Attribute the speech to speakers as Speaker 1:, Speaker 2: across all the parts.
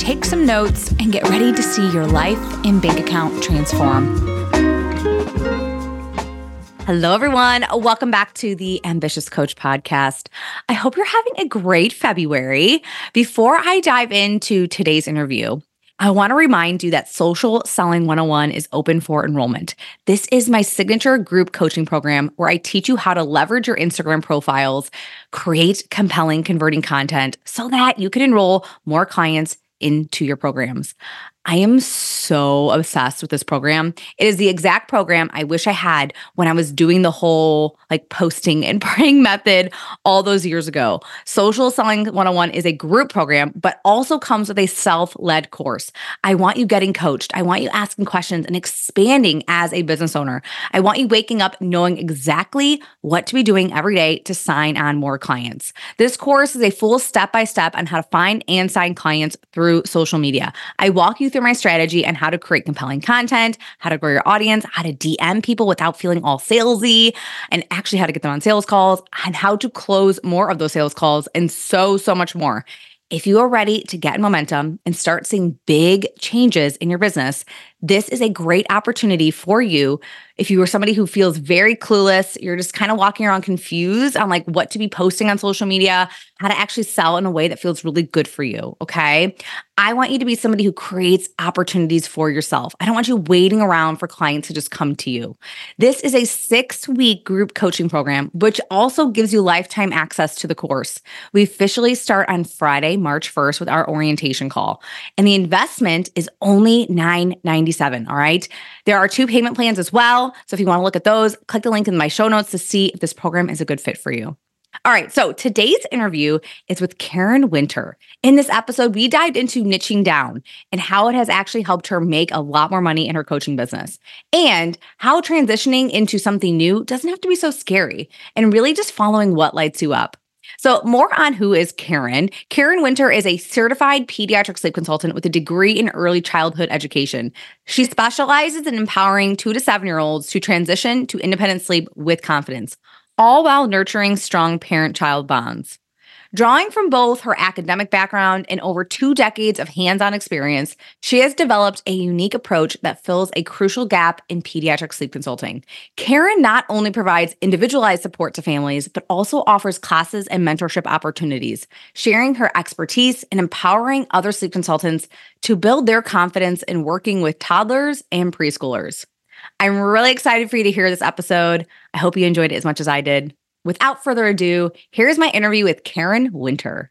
Speaker 1: take some notes, and get ready to see your life and bank account transform. Hello, everyone. Welcome back to the Ambitious Coach podcast. I hope you're having a great February. Before I dive into today's interview, I want to remind you that Social Selling 101 is open for enrollment. This is my signature group coaching program where I teach you how to leverage your Instagram profiles, create compelling converting content so that you can enroll more clients into your programs. I am so obsessed with this program. It is the exact program I wish I had when I was doing the whole like posting and praying method all those years ago. Social Selling 101 is a group program, but also comes with a self led course. I want you getting coached. I want you asking questions and expanding as a business owner. I want you waking up knowing exactly what to be doing every day to sign on more clients. This course is a full step by step on how to find and sign clients through social media. I walk you through my strategy and how to create compelling content, how to grow your audience, how to DM people without feeling all salesy, and actually how to get them on sales calls, and how to close more of those sales calls, and so, so much more. If you are ready to get momentum and start seeing big changes in your business, this is a great opportunity for you. If you are somebody who feels very clueless, you're just kind of walking around confused on like what to be posting on social media, how to actually sell in a way that feels really good for you. Okay. I want you to be somebody who creates opportunities for yourself. I don't want you waiting around for clients to just come to you. This is a six week group coaching program, which also gives you lifetime access to the course. We officially start on Friday, March 1st with our orientation call. And the investment is only $9.97. All right. There are two payment plans as well. So if you want to look at those, click the link in my show notes to see if this program is a good fit for you. All right, so today's interview is with Karen Winter. In this episode, we dived into niching down and how it has actually helped her make a lot more money in her coaching business, and how transitioning into something new doesn't have to be so scary, and really just following what lights you up. So, more on who is Karen. Karen Winter is a certified pediatric sleep consultant with a degree in early childhood education. She specializes in empowering two to seven year olds to transition to independent sleep with confidence all while nurturing strong parent child bonds. Drawing from both her academic background and over two decades of hands on experience, she has developed a unique approach that fills a crucial gap in pediatric sleep consulting. Karen not only provides individualized support to families, but also offers classes and mentorship opportunities, sharing her expertise and empowering other sleep consultants to build their confidence in working with toddlers and preschoolers. I'm really excited for you to hear this episode. I hope you enjoyed it as much as I did. Without further ado, here's my interview with Karen Winter.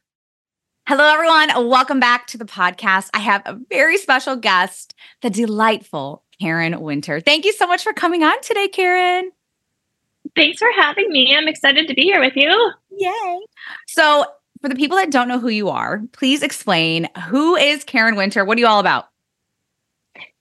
Speaker 1: Hello, everyone. Welcome back to the podcast. I have a very special guest, the delightful Karen Winter. Thank you so much for coming on today, Karen.
Speaker 2: Thanks for having me. I'm excited to be here with you.
Speaker 1: Yay. So, for the people that don't know who you are, please explain who is Karen Winter? What are you all about?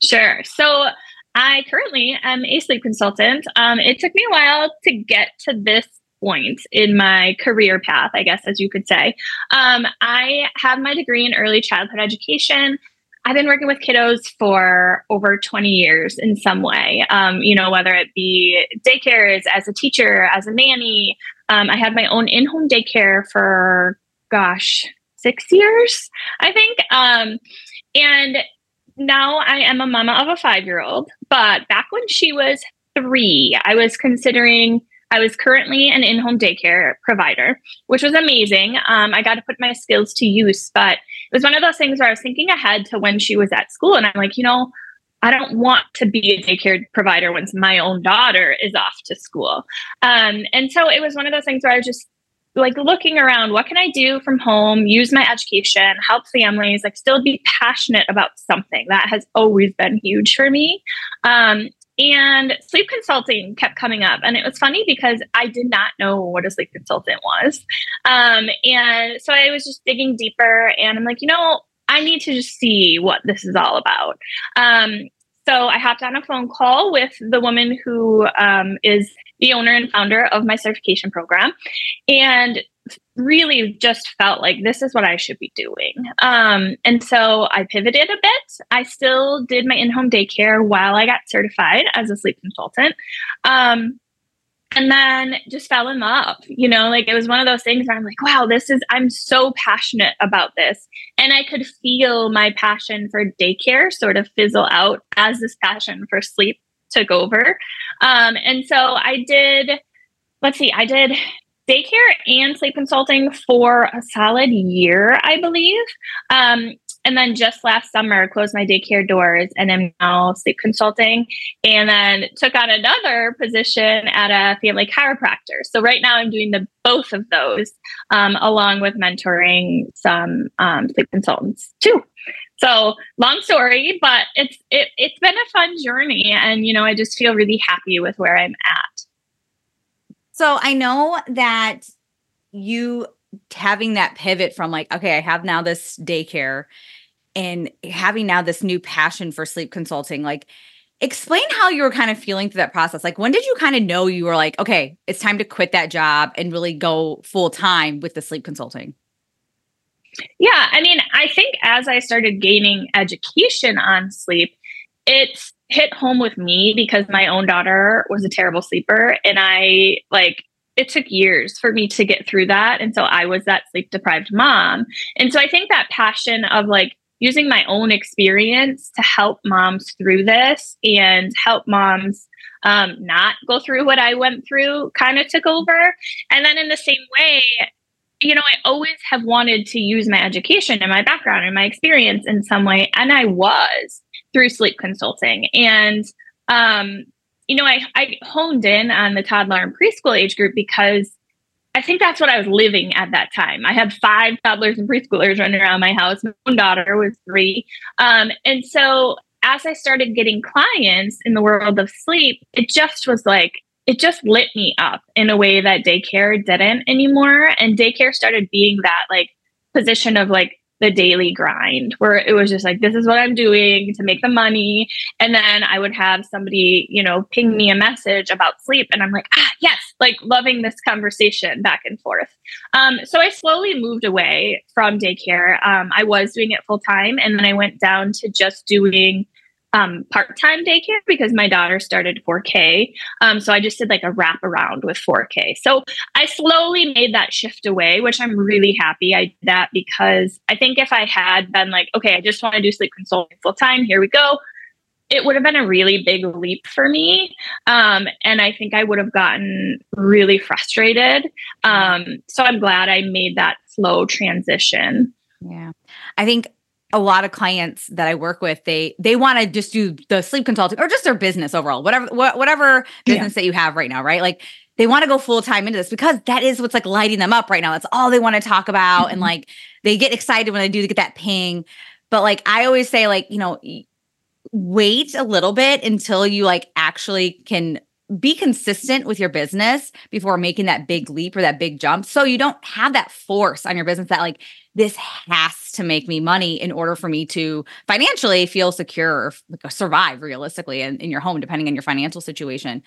Speaker 2: Sure. So, I currently am a sleep consultant. Um, it took me a while to get to this point in my career path, I guess, as you could say. Um, I have my degree in early childhood education. I've been working with kiddos for over 20 years in some way, um, you know, whether it be daycares, as a teacher, as a nanny. Um, I had my own in home daycare for, gosh, six years, I think. Um, and now I am a mama of a five year old, but back when she was three, I was considering. I was currently an in home daycare provider, which was amazing. Um, I got to put my skills to use, but it was one of those things where I was thinking ahead to when she was at school. And I'm like, you know, I don't want to be a daycare provider once my own daughter is off to school. Um, and so it was one of those things where I was just like looking around what can i do from home use my education help families like still be passionate about something that has always been huge for me um, and sleep consulting kept coming up. And it was funny because i did not know what a sleep consultant was. Um, and so i was just digging deeper and i'm like you know i need to just see what this is all about. Um, so I hopped on a phone call with the woman who um, is the owner and founder of my certification program, and really just felt like this is what I should be doing. Um, and so I pivoted a bit. I still did my in home daycare while I got certified as a sleep consultant. Um, and then just fell in love you know like it was one of those things where i'm like wow this is i'm so passionate about this and i could feel my passion for daycare sort of fizzle out as this passion for sleep took over um, and so i did let's see i did daycare and sleep consulting for a solid year i believe. Um, and then just last summer closed my daycare doors and am now sleep consulting and then took on another position at a family chiropractor. So right now i'm doing the both of those um, along with mentoring some um, sleep consultants too. So long story but it's it, it's been a fun journey and you know i just feel really happy with where i'm at
Speaker 1: so i know that you having that pivot from like okay i have now this daycare and having now this new passion for sleep consulting like explain how you were kind of feeling through that process. Like when did you kind of know you were like okay it's time to quit that job and really go full time with the sleep consulting
Speaker 2: yeah i mean i think as i started gaining education on sleep it's hit home with me because my own daughter was a terrible sleeper and i like it took years for me to get through that and so i was that sleep deprived mom and so i think that passion of like using my own experience to help moms through this and help moms um, not go through what I went through kind of took over. And then in the same way, you know, I always have wanted to use my education and my background and my experience in some way. And I was through sleep consulting. And, um, you know, I, I honed in on the toddler and preschool age group because I think that's what I was living at that time. I had five toddlers and preschoolers running around my house. My own daughter was three. Um, and so as I started getting clients in the world of sleep, it just was like, it just lit me up in a way that daycare didn't anymore. And daycare started being that like position of like, the daily grind where it was just like this is what i'm doing to make the money. And then i would have somebody you know ping me a message about sleep and i'm like ah yes like loving this conversation back and forth. Um, so i slowly moved away from daycare. Um, i was doing it full time and then i went down to just doing um, part-time daycare because my daughter started 4K. Um, so I just did like a wrap around with 4K. So I slowly made that shift away, which I'm really happy I did that because I think if I had been like, okay, I just want to do sleep consulting full time, here we go. It would have been a really big leap for me. Um, and I think I would have gotten really frustrated. Um, so I'm glad I made that slow transition.
Speaker 1: Yeah. I think a lot of clients that I work with, they they want to just do the sleep consulting or just their business overall, whatever whatever business yeah. that you have right now, right? Like they want to go full time into this because that is what's like lighting them up right now. That's all they want to talk about, mm-hmm. and like they get excited when they do get that ping. But like I always say, like you know, wait a little bit until you like actually can be consistent with your business before making that big leap or that big jump so you don't have that force on your business that like this has to make me money in order for me to financially feel secure or survive realistically in, in your home depending on your financial situation.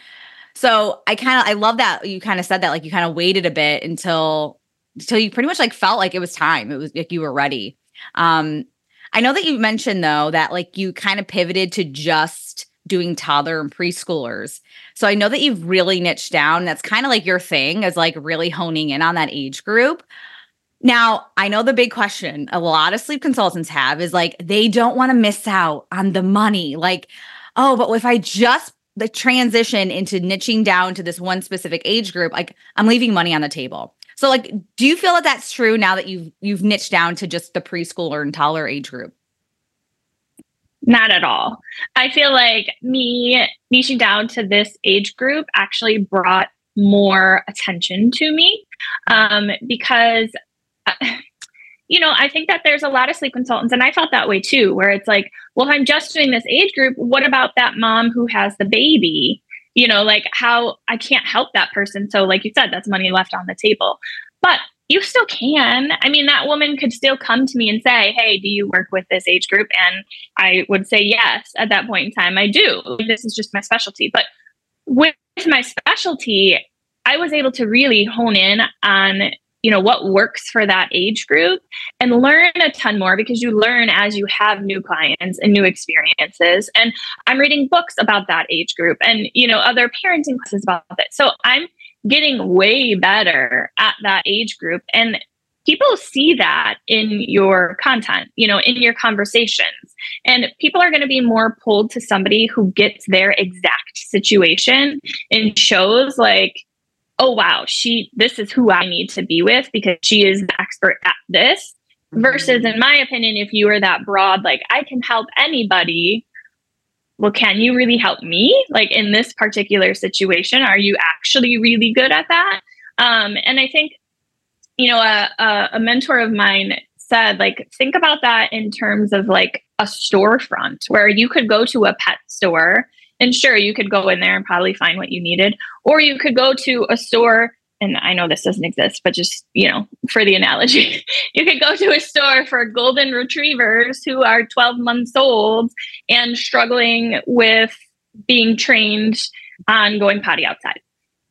Speaker 1: So i kind of i love that you kind of said that like you kind of waited a bit until until you pretty much like felt like it was time. It was like you were ready. Um i know that you mentioned though that like you kind of pivoted to just doing toddler and preschoolers. So I know that you've really niched down. That's kind of like your thing is like really honing in on that age group. Now, I know the big question a lot of sleep consultants have is like they don't want to miss out on the money. Like, oh, but if I just the transition into niching down to this one specific age group, like I'm leaving money on the table. So like do you feel that that's true now that you've you've niched down to just the preschooler and toddler age group?
Speaker 2: Not at all. I feel like me niching down to this age group actually brought more attention to me um, because, uh, you know, I think that there's a lot of sleep consultants, and I felt that way too, where it's like, well, if I'm just doing this age group, what about that mom who has the baby? You know, like how I can't help that person. So, like you said, that's money left on the table. But you still can. I mean, that woman could still come to me and say, Hey, do you work with this age group? And I would say, Yes, at that point in time, I do. This is just my specialty. But with my specialty, I was able to really hone in on you know what works for that age group and learn a ton more because you learn as you have new clients and new experiences and i'm reading books about that age group and you know other parenting classes about it so i'm getting way better at that age group. And people see that in your content you know in your conversations. And people are going to be more pulled to somebody who gets their exact situation and shows like oh wow she this is who i need to be with because she is the expert at this. Mm-hmm. Versus in my opinion if you are that broad like i can help anybody well can you really help me like in this particular situation are you actually really good at that um, and i think you know a, a, a mentor of mine said like think about that in terms of like a storefront where you could go to a pet store and sure, you could go in there and probably find what you needed, or you could go to a store. And I know this doesn't exist, but just, you know, for the analogy, you could go to a store for golden retrievers who are 12 months old and struggling with being trained on going potty outside.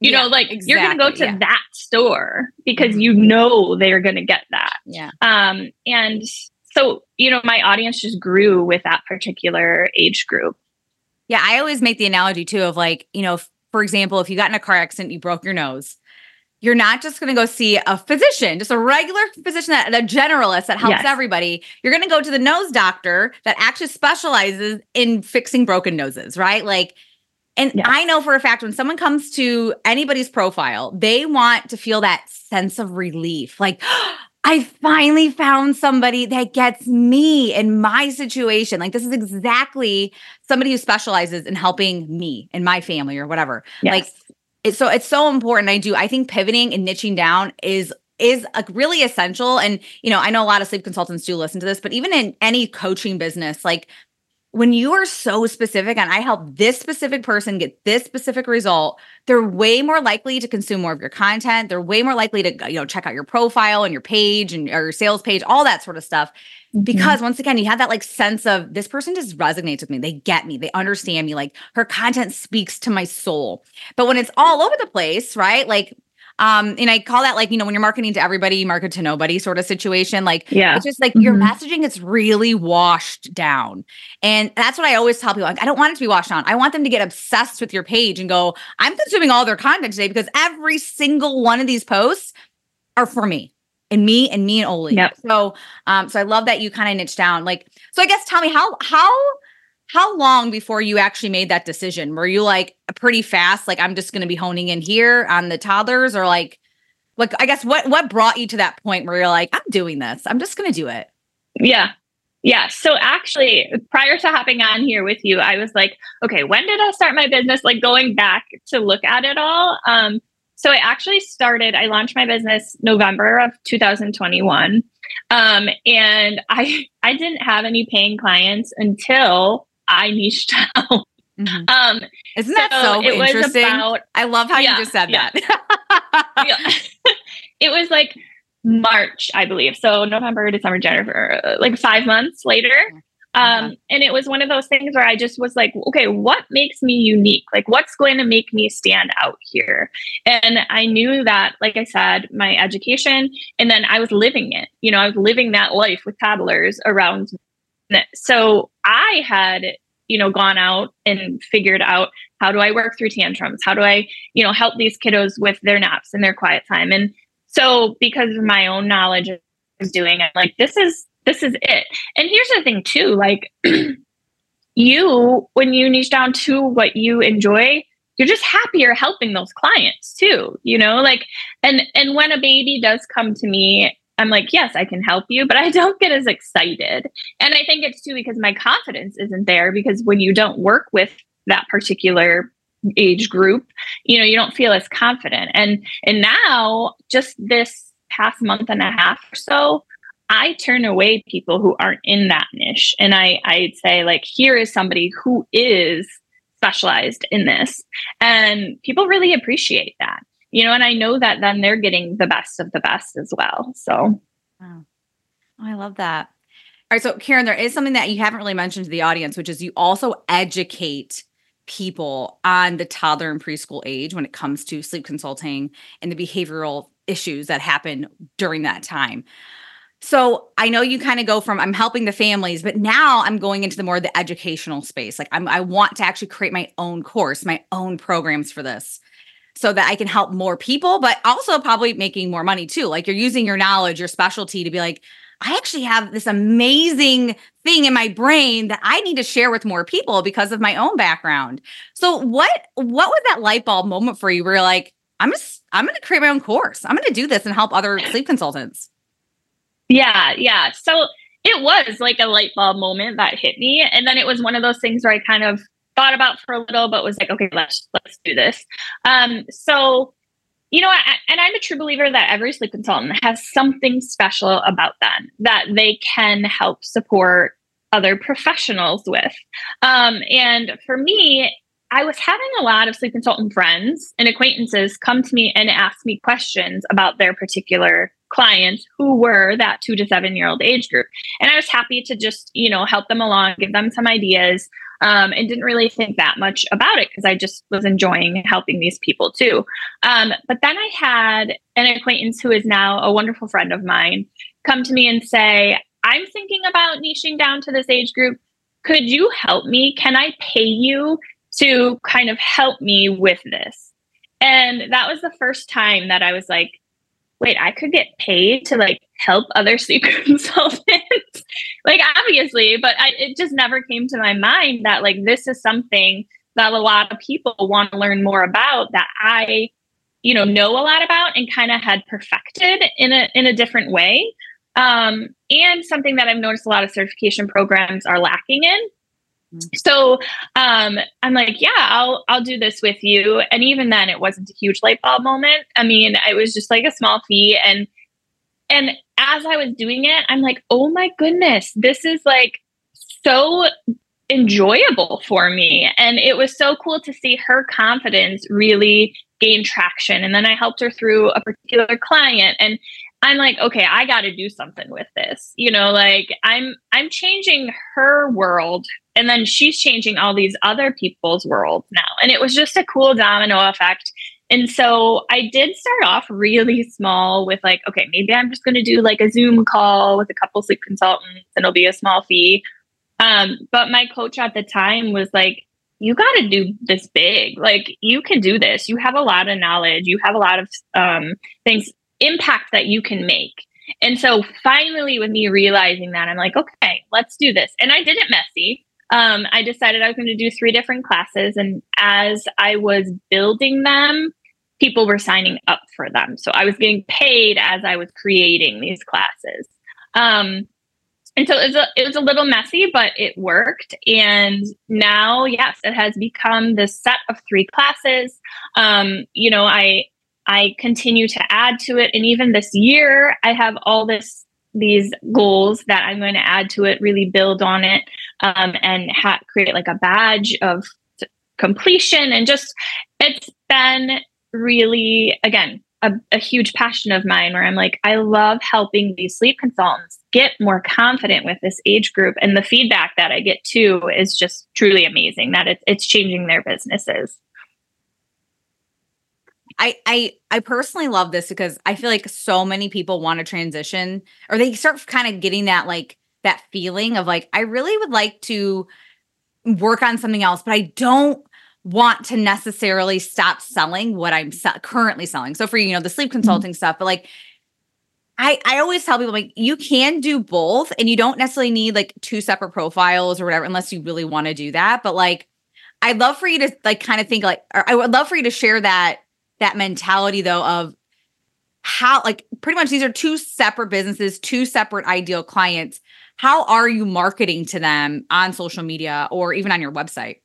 Speaker 2: You yeah, know, like exactly, you're going to go to yeah. that store because mm-hmm. you know they're going to get that.
Speaker 1: Yeah.
Speaker 2: Um, and so, you know, my audience just grew with that particular age group.
Speaker 1: Yeah, I always make the analogy too of like, you know, for example, if you got in a car accident, you broke your nose, you're not just going to go see a physician, just a regular physician, that a generalist that helps yes. everybody. You're going to go to the nose doctor that actually specializes in fixing broken noses, right? Like, and yes. I know for a fact when someone comes to anybody's profile, they want to feel that sense of relief. Like, I finally found somebody that gets me in my situation. Like this is exactly somebody who specializes in helping me and my family or whatever. Yes. Like it's so it's so important. I do. I think pivoting and niching down is is really essential. And you know, I know a lot of sleep consultants do listen to this, but even in any coaching business, like when you are so specific and I help this specific person get this specific result, they're way more likely to consume more of your content. They're way more likely to, you know, check out your profile and your page and your sales page, all that sort of stuff. Mm-hmm. Because once again, you have that like sense of this person just resonates with me. They get me. They understand me. Like her content speaks to my soul. But when it's all over the place, right? Like um, and I call that like, you know, when you're marketing to everybody, you market to nobody sort of situation. Like,
Speaker 2: yeah,
Speaker 1: it's just like mm-hmm. your messaging is really washed down. And that's what I always tell people. Like, I don't want it to be washed down. I want them to get obsessed with your page and go, I'm consuming all their content today because every single one of these posts are for me and me and me and Oli.
Speaker 2: Yep.
Speaker 1: So, um, so I love that you kind of niche down. Like, so I guess tell me how, how, how long before you actually made that decision? Were you like pretty fast? Like, I'm just going to be honing in here on the toddlers, or like, like I guess what what brought you to that point where you're like, I'm doing this. I'm just going to do it.
Speaker 2: Yeah. Yeah. So actually, prior to hopping on here with you, I was like, okay, when did I start my business? Like going back to look at it all. Um, so I actually started, I launched my business November of 2021. Um, and I I didn't have any paying clients until I niched out.
Speaker 1: Mm-hmm. Um, Isn't that so, so it interesting? Was about, I love how yeah, you just said yeah.
Speaker 2: that. yeah. it was like March, I believe. So November, December, January, uh, like five months later. Um, uh-huh. and it was one of those things where I just was like, okay, what makes me unique? Like, what's going to make me stand out here? And I knew that, like I said, my education, and then I was living it. You know, I was living that life with toddlers around so I had, you know, gone out and figured out how do I work through tantrums? How do I, you know, help these kiddos with their naps and their quiet time? And so because of my own knowledge of doing it, like this is this is it. And here's the thing too, like you when you niche down to what you enjoy, you're just happier helping those clients too, you know, like and and when a baby does come to me I'm like, yes, I can help you, but I don't get as excited. And I think it's too because my confidence isn't there because when you don't work with that particular age group, you know, you don't feel as confident. And and now just this past month and a half or so, I turn away people who aren't in that niche. And I I'd say like here is somebody who is specialized in this. And people really appreciate that. You know, and I know that then they're getting the best of the best as well. So,
Speaker 1: wow. oh, I love that. All right. So, Karen, there is something that you haven't really mentioned to the audience, which is you also educate people on the toddler and preschool age when it comes to sleep consulting and the behavioral issues that happen during that time. So I know you kind of go from I'm helping the families, but now I'm going into the more the educational space. Like I'm I want to actually create my own course, my own programs for this so that I can help more people, but also probably making more money too. Like you're using your knowledge, your specialty to be like, I actually have this amazing thing in my brain that I need to share with more people because of my own background. So what what was that light bulb moment for you where you're like, I'm just I'm gonna create my own course. I'm gonna do this and help other sleep consultants.
Speaker 2: Yeah, yeah. So it was like a light bulb moment that hit me. And then it was one of those things where I kind of thought about for a little, but was like, okay, let's let's do this. Um, so you know, I, and I'm a true believer that every sleep consultant has something special about them that they can help support other professionals with. Um, and for me, I was having a lot of sleep consultant friends and acquaintances come to me and ask me questions about their particular clients who were that two to seven year old age group. And I was happy to just, you know, help them along, give them some ideas, um, and didn't really think that much about it because I just was enjoying helping these people too. Um, but then I had an acquaintance who is now a wonderful friend of mine come to me and say, I'm thinking about niching down to this age group. Could you help me? Can I pay you to kind of help me with this? And that was the first time that I was like, wait, I could get paid to like help other sleep consultants. like obviously, but I, it just never came to my mind that like this is something that a lot of people want to learn more about that I, you know, know a lot about and kind of had perfected in a in a different way. Um, and something that I've noticed a lot of certification programs are lacking in. So um, I'm like, yeah, I'll I'll do this with you. And even then, it wasn't a huge light bulb moment. I mean, it was just like a small fee, and and as I was doing it, I'm like, oh my goodness, this is like so enjoyable for me, and it was so cool to see her confidence really gain traction. And then I helped her through a particular client, and I'm like, okay, I got to do something with this. You know, like I'm I'm changing her world and then she's changing all these other people's worlds now. And it was just a cool domino effect. And so I did start off really small with like, okay, maybe I'm just going to do like a Zoom call with a couple sleep consultants and it'll be a small fee. Um, but my coach at the time was like, you got to do this big. Like, you can do this. You have a lot of knowledge. You have a lot of um, things impact that you can make. And so finally, with me realizing that, I'm like, okay, let's do this. And I did it messy. Um, I decided I was going to do three different classes. And as I was building them, people were signing up for them. So I was getting paid as I was creating these classes. Um, and so it was, a, it was a little messy, but it worked. And now, yes, it has become this set of three classes. Um, you know, I I continue to add to it. And even this year, I have all this these goals that I'm going to add to it, really build on it, um, and ha- create like a badge of completion. And just it's been really again a, a huge passion of mine where I'm like, I love helping these sleep consultants get more confident with this age group. And the feedback that I get too is just truly amazing that it's, it's changing their businesses.
Speaker 1: I I I personally love this because I feel like so many people want to transition or they start kind of getting that like that feeling of like I really would like to work on something else, but I don't want to necessarily stop selling what I'm se- currently selling. So for you know the sleep mm-hmm. consulting mm-hmm. stuff, but like I I always tell people like you can do both and you don't necessarily need like two separate profiles or whatever unless you really want to do that, but like I'd love for you to like kind of think like I would love for you to share that that mentality though of how like pretty much these are two separate businesses, two separate ideal clients. How are you marketing to them on social media or even on your website?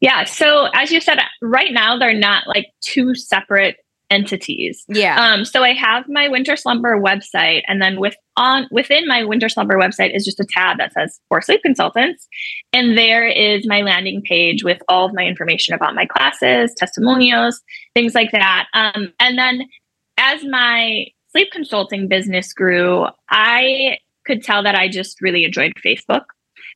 Speaker 2: Yeah, so as you said right now they're not like two separate entities.
Speaker 1: Yeah.
Speaker 2: Um, so I have my Winter Slumber website, and then with on within my Winter Slumber website is just a tab that says for sleep consultants, and there is my landing page with all of my information about my classes, testimonials, things like that. Um, and then as my sleep consulting business grew, I could tell that I just really enjoyed Facebook.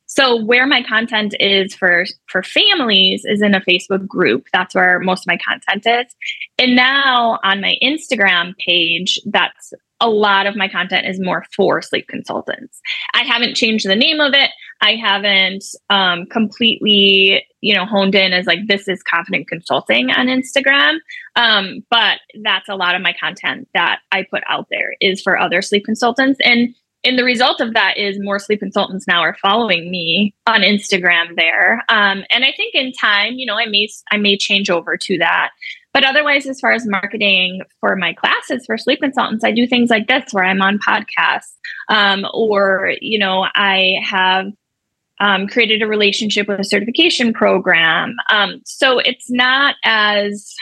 Speaker 2: So where my content is for for families is in a Facebook group. That's where most of my content is. And now on my Instagram page, that's a lot of my content is more for sleep consultants. I haven't changed the name of it. I haven't um, completely, you know, honed in as like this is confident consulting on Instagram. Um, but that's a lot of my content that I put out there is for other sleep consultants. And and the result of that is more sleep consultants now are following me on Instagram there. Um, and I think in time, you know, I may I may change over to that. But otherwise, as far as marketing for my classes for sleep consultants, I do things like this where I'm on podcasts, um, or you know, I have um, created a relationship with a certification program. Um, so it's not as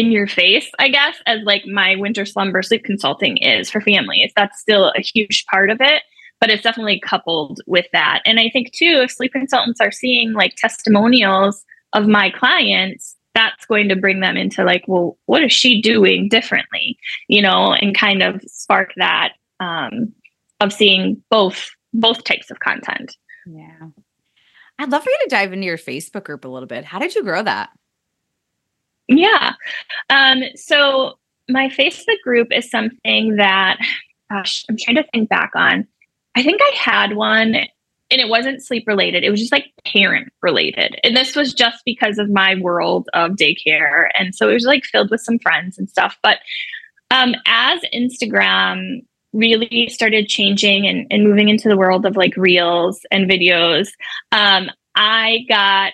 Speaker 2: in your face, I guess, as like my winter slumber sleep consulting is for families. That's still a huge part of it, but it's definitely coupled with that. And I think too, if sleep consultants are seeing like testimonials of my clients, that's going to bring them into like, well, what is she doing differently? You know, and kind of spark that um, of seeing both both types of content.
Speaker 1: Yeah. I'd love for you to dive into your Facebook group a little bit. How did you grow that?
Speaker 2: Yeah. Um, so my Facebook group is something that, gosh, I'm trying to think back on. I think I had one and it wasn't sleep related. It was just like parent related. And this was just because of my world of daycare. And so it was like filled with some friends and stuff. But um, as Instagram really started changing and, and moving into the world of like reels and videos, um, I got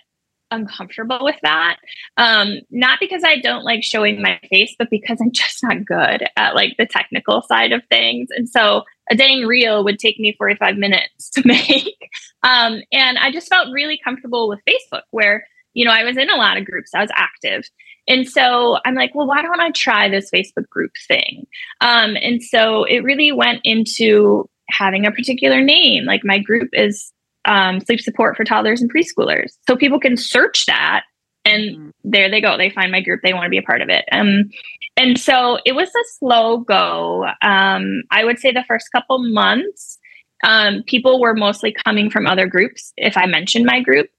Speaker 2: uncomfortable with that. Um, not because I don't like showing my face, but because I'm just not good at like the technical side of things. And so a dang reel would take me 45 minutes to make. Um, and I just felt really comfortable with Facebook, where, you know, I was in a lot of groups, I was active. And so I'm like, well, why don't I try this Facebook group thing? Um, and so it really went into having a particular name. Like my group is um, sleep support for toddlers and preschoolers. So people can search that and mm-hmm. there they go. They find my group. They want to be a part of it. Um, and so it was a slow go. Um, I would say the first couple months, um, people were mostly coming from other groups if I mentioned my group.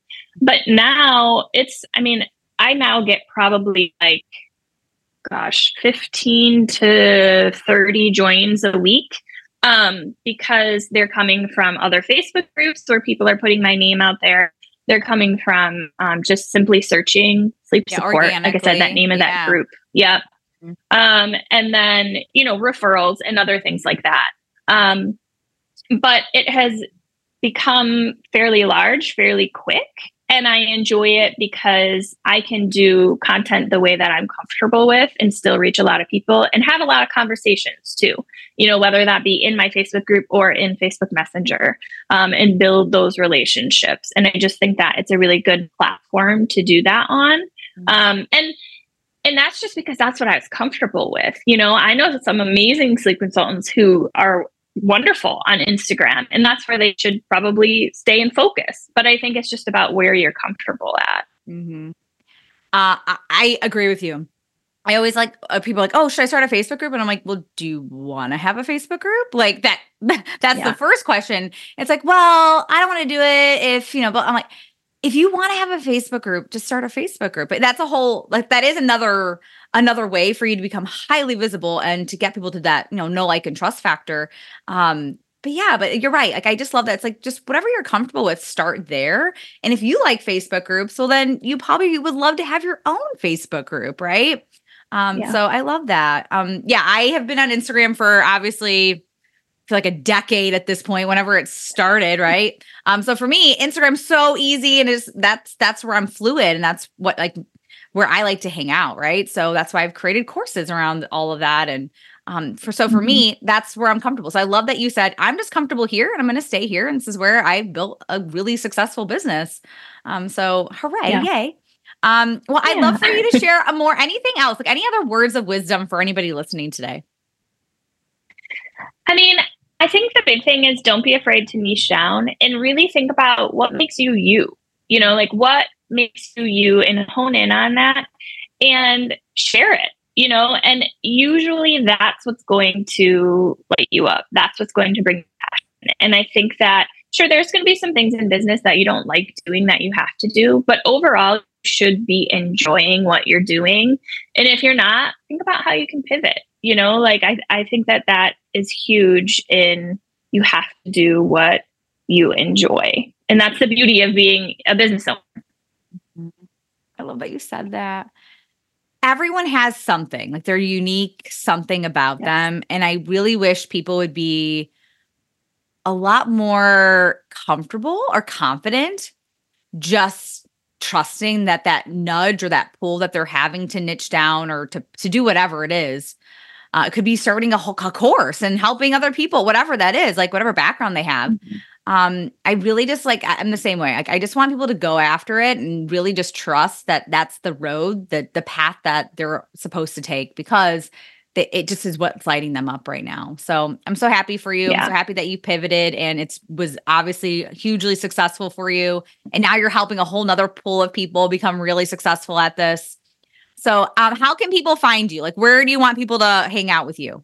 Speaker 2: But now it's, I mean, I now get probably like, gosh, 15 to 30 joins a week um, because they're coming from other Facebook groups where people are putting my name out there. They're coming from um, just simply searching sleep yeah, support. Like I said, that name of yeah. that group. Yep. Mm-hmm. Um, and then, you know, referrals and other things like that. Um, but it has become fairly large, fairly quick and I enjoy it because I can do content the way that I'm comfortable with and still reach a lot of people and have a lot of conversations too. You know, whether that be in my Facebook group or in Facebook Messenger, um, and build those relationships. And I just think that it's a really good platform to do that on. Mm-hmm. Um, and and that's just because that's what I was comfortable with. You know, I know some amazing sleep consultants who are wonderful on Instagram. And that's where they should probably stay in focus. But I think it's just about where you're comfortable at.
Speaker 1: Mm-hmm. Uh, I agree with you. I always like uh, people like, oh, should I start a Facebook group? And I'm like, well, do you want to have a Facebook group? Like that. That's yeah. the first question. It's like, well, I don't want to do it if you know. But I'm like, if you want to have a Facebook group, just start a Facebook group. But that's a whole like that is another another way for you to become highly visible and to get people to that, you know, no like and trust factor. Um, but yeah, but you're right. Like I just love that. It's like just whatever you're comfortable with, start there. And if you like Facebook groups, well then you probably would love to have your own Facebook group, right? Um, yeah. so I love that. Um, yeah, I have been on Instagram for obviously for like a decade at this point, whenever it started, right? Um, so for me, Instagram's so easy and is that's that's where I'm fluid and that's what like where I like to hang out, right? So that's why I've created courses around all of that. And um, for so for mm-hmm. me, that's where I'm comfortable. So I love that you said I'm just comfortable here and I'm going to stay here. And this is where I built a really successful business. Um, so hooray, yeah. yay! Um, well, yeah. I'd love for you to share a more anything else, like any other words of wisdom for anybody listening today.
Speaker 2: I mean, I think the big thing is don't be afraid to niche down and really think about what makes you you. You know, like what makes you you and hone in on that and share it you know and usually that's what's going to light you up. That's what's going to bring passion. And i think that sure there's going to be some things in business that you don't like doing that you have to do but overall you should be enjoying what you're doing. And if you're not think about how you can pivot you know like i, I think that that is huge in you have to do what you enjoy. And that's the beauty of being a business owner
Speaker 1: I love that you said that. Everyone has something, like they're unique something about yes. them. And I really wish people would be a lot more comfortable or confident just trusting that that nudge or that pull that they're having to niche down or to, to do whatever it is uh, it could be starting a whole a course and helping other people whatever that is like whatever background they have mm-hmm um i really just like i'm the same way. Like i just want people to go after it and really just trust that that's the road that the path that they're supposed to take because they, it just is what's lighting them up right now. So i'm so happy for you. Yeah. i'm so happy that you pivoted and it was obviously hugely successful for you. And now you're helping a whole nother pool of people become really successful at this. So um how can people find you? Like where do you want people to hang out with you?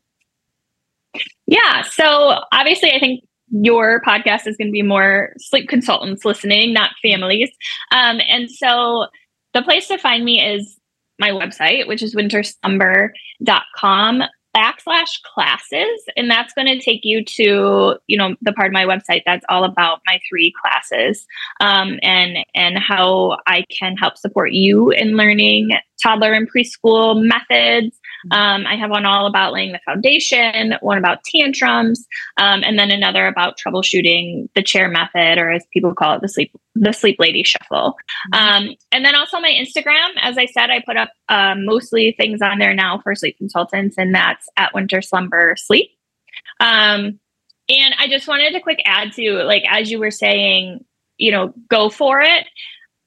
Speaker 2: Yeah. So obviously i think your podcast is going to be more sleep consultants listening, not families. Um, and so the place to find me is my website, which is winterslumber.com backslash classes and that's going to take you to you know the part of my website that's all about my three classes um, and and how i can help support you in learning toddler and preschool methods um, I have one all about laying the foundation, one about tantrums, um, and then another about troubleshooting the chair method, or as people call it, the sleep the sleep lady shuffle. Mm-hmm. Um, and then also my Instagram. As I said, I put up uh, mostly things on there now for sleep consultants, and that's at Winter Slumber Sleep. Um, and I just wanted to quick add to like as you were saying, you know, go for it.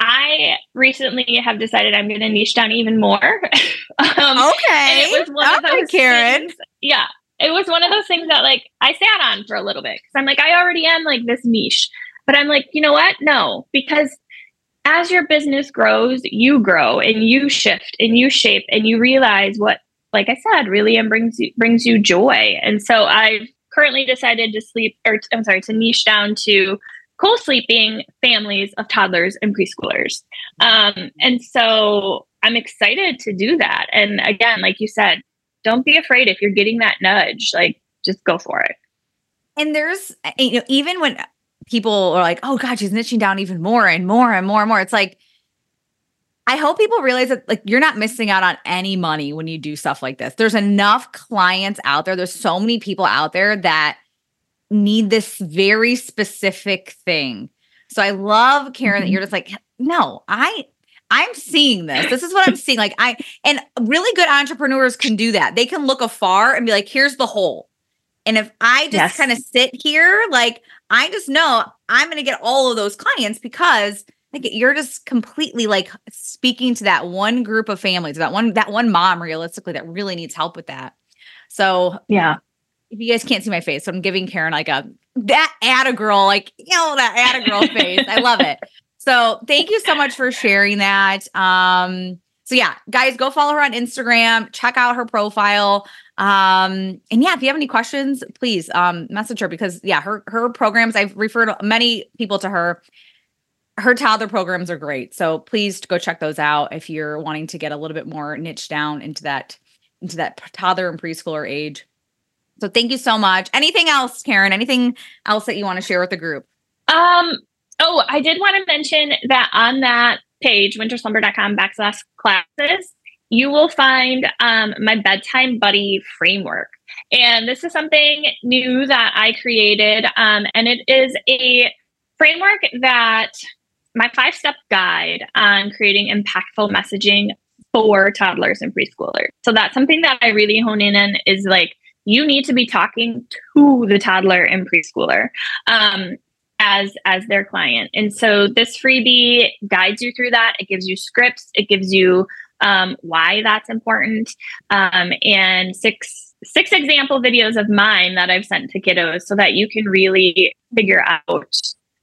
Speaker 2: I recently have decided I'm going to niche down even more.
Speaker 1: um, okay. it was one of those Karen.
Speaker 2: Things, yeah. It was one of those things that like I sat on for a little bit because I'm like, I already am like this niche. But I'm like, you know what? No, because as your business grows, you grow and you shift and you shape and you realize what, like I said, really and brings you brings you joy. And so I've currently decided to sleep or I'm sorry, to niche down to co-sleeping families of toddlers and preschoolers. Um, and so I'm excited to do that. And again, like you said, don't be afraid if you're getting that nudge, like just go for it.
Speaker 1: And there's, you know, even when people are like, oh God, she's niching down even more and more and more and more, it's like, I hope people realize that like you're not missing out on any money when you do stuff like this. There's enough clients out there. There's so many people out there that need this very specific thing. So I love Karen that mm-hmm. you're just like, no, I I'm seeing this. This is what I'm seeing. Like I and really good entrepreneurs can do that. They can look afar and be like, here's the hole. And if I just yes. kind of sit here, like I just know I'm going to get all of those clients because like you're just completely like speaking to that one group of families, that one that one mom realistically that really needs help with that. So,
Speaker 2: yeah
Speaker 1: if you guys can't see my face, so I'm giving Karen like a that add a girl, like you know, that add a girl face. I love it. So thank you so much for sharing that. Um, so yeah, guys, go follow her on Instagram, check out her profile. Um, and yeah, if you have any questions, please um message her because yeah, her her programs, I've referred many people to her. Her toddler programs are great. So please go check those out if you're wanting to get a little bit more niche down into that into that toddler and preschooler age. So thank you so much. Anything else, Karen? Anything else that you want to share with the group?
Speaker 2: Um, oh, I did want to mention that on that page, winterslumber.com backslash classes, you will find um, my bedtime buddy framework. And this is something new that I created. Um, and it is a framework that my five step guide on creating impactful messaging for toddlers and preschoolers. So that's something that I really hone in on is like you need to be talking to the toddler and preschooler um, as as their client. And so this freebie guides you through that. It gives you scripts. It gives you um, why that's important, um, and six six example videos of mine that I've sent to kiddos so that you can really figure out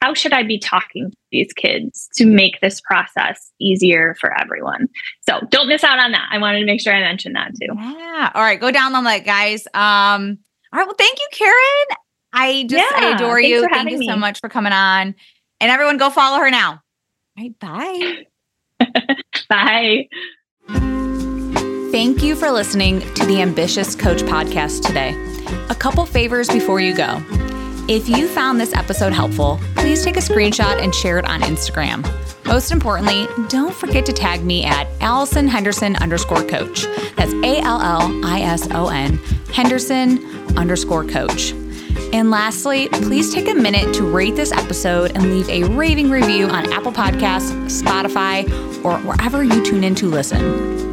Speaker 2: how should I be talking to these kids to make this process easier for everyone. So don't miss out on that. I wanted to make sure I mentioned that too.
Speaker 1: Yeah. All right, go down on that, guys. Um. All right. Well, thank you, Karen. I just yeah, I adore you. Thank you me. so much for coming on. And everyone, go follow her now. All right. Bye.
Speaker 2: bye.
Speaker 1: Thank you for listening to the Ambitious Coach podcast today. A couple favors before you go. If you found this episode helpful, please take a screenshot and share it on Instagram. Most importantly, don't forget to tag me at Allison Henderson underscore coach. That's A L L I S O N Henderson underscore coach. And lastly, please take a minute to rate this episode and leave a raving review on Apple Podcasts, Spotify, or wherever you tune in to listen.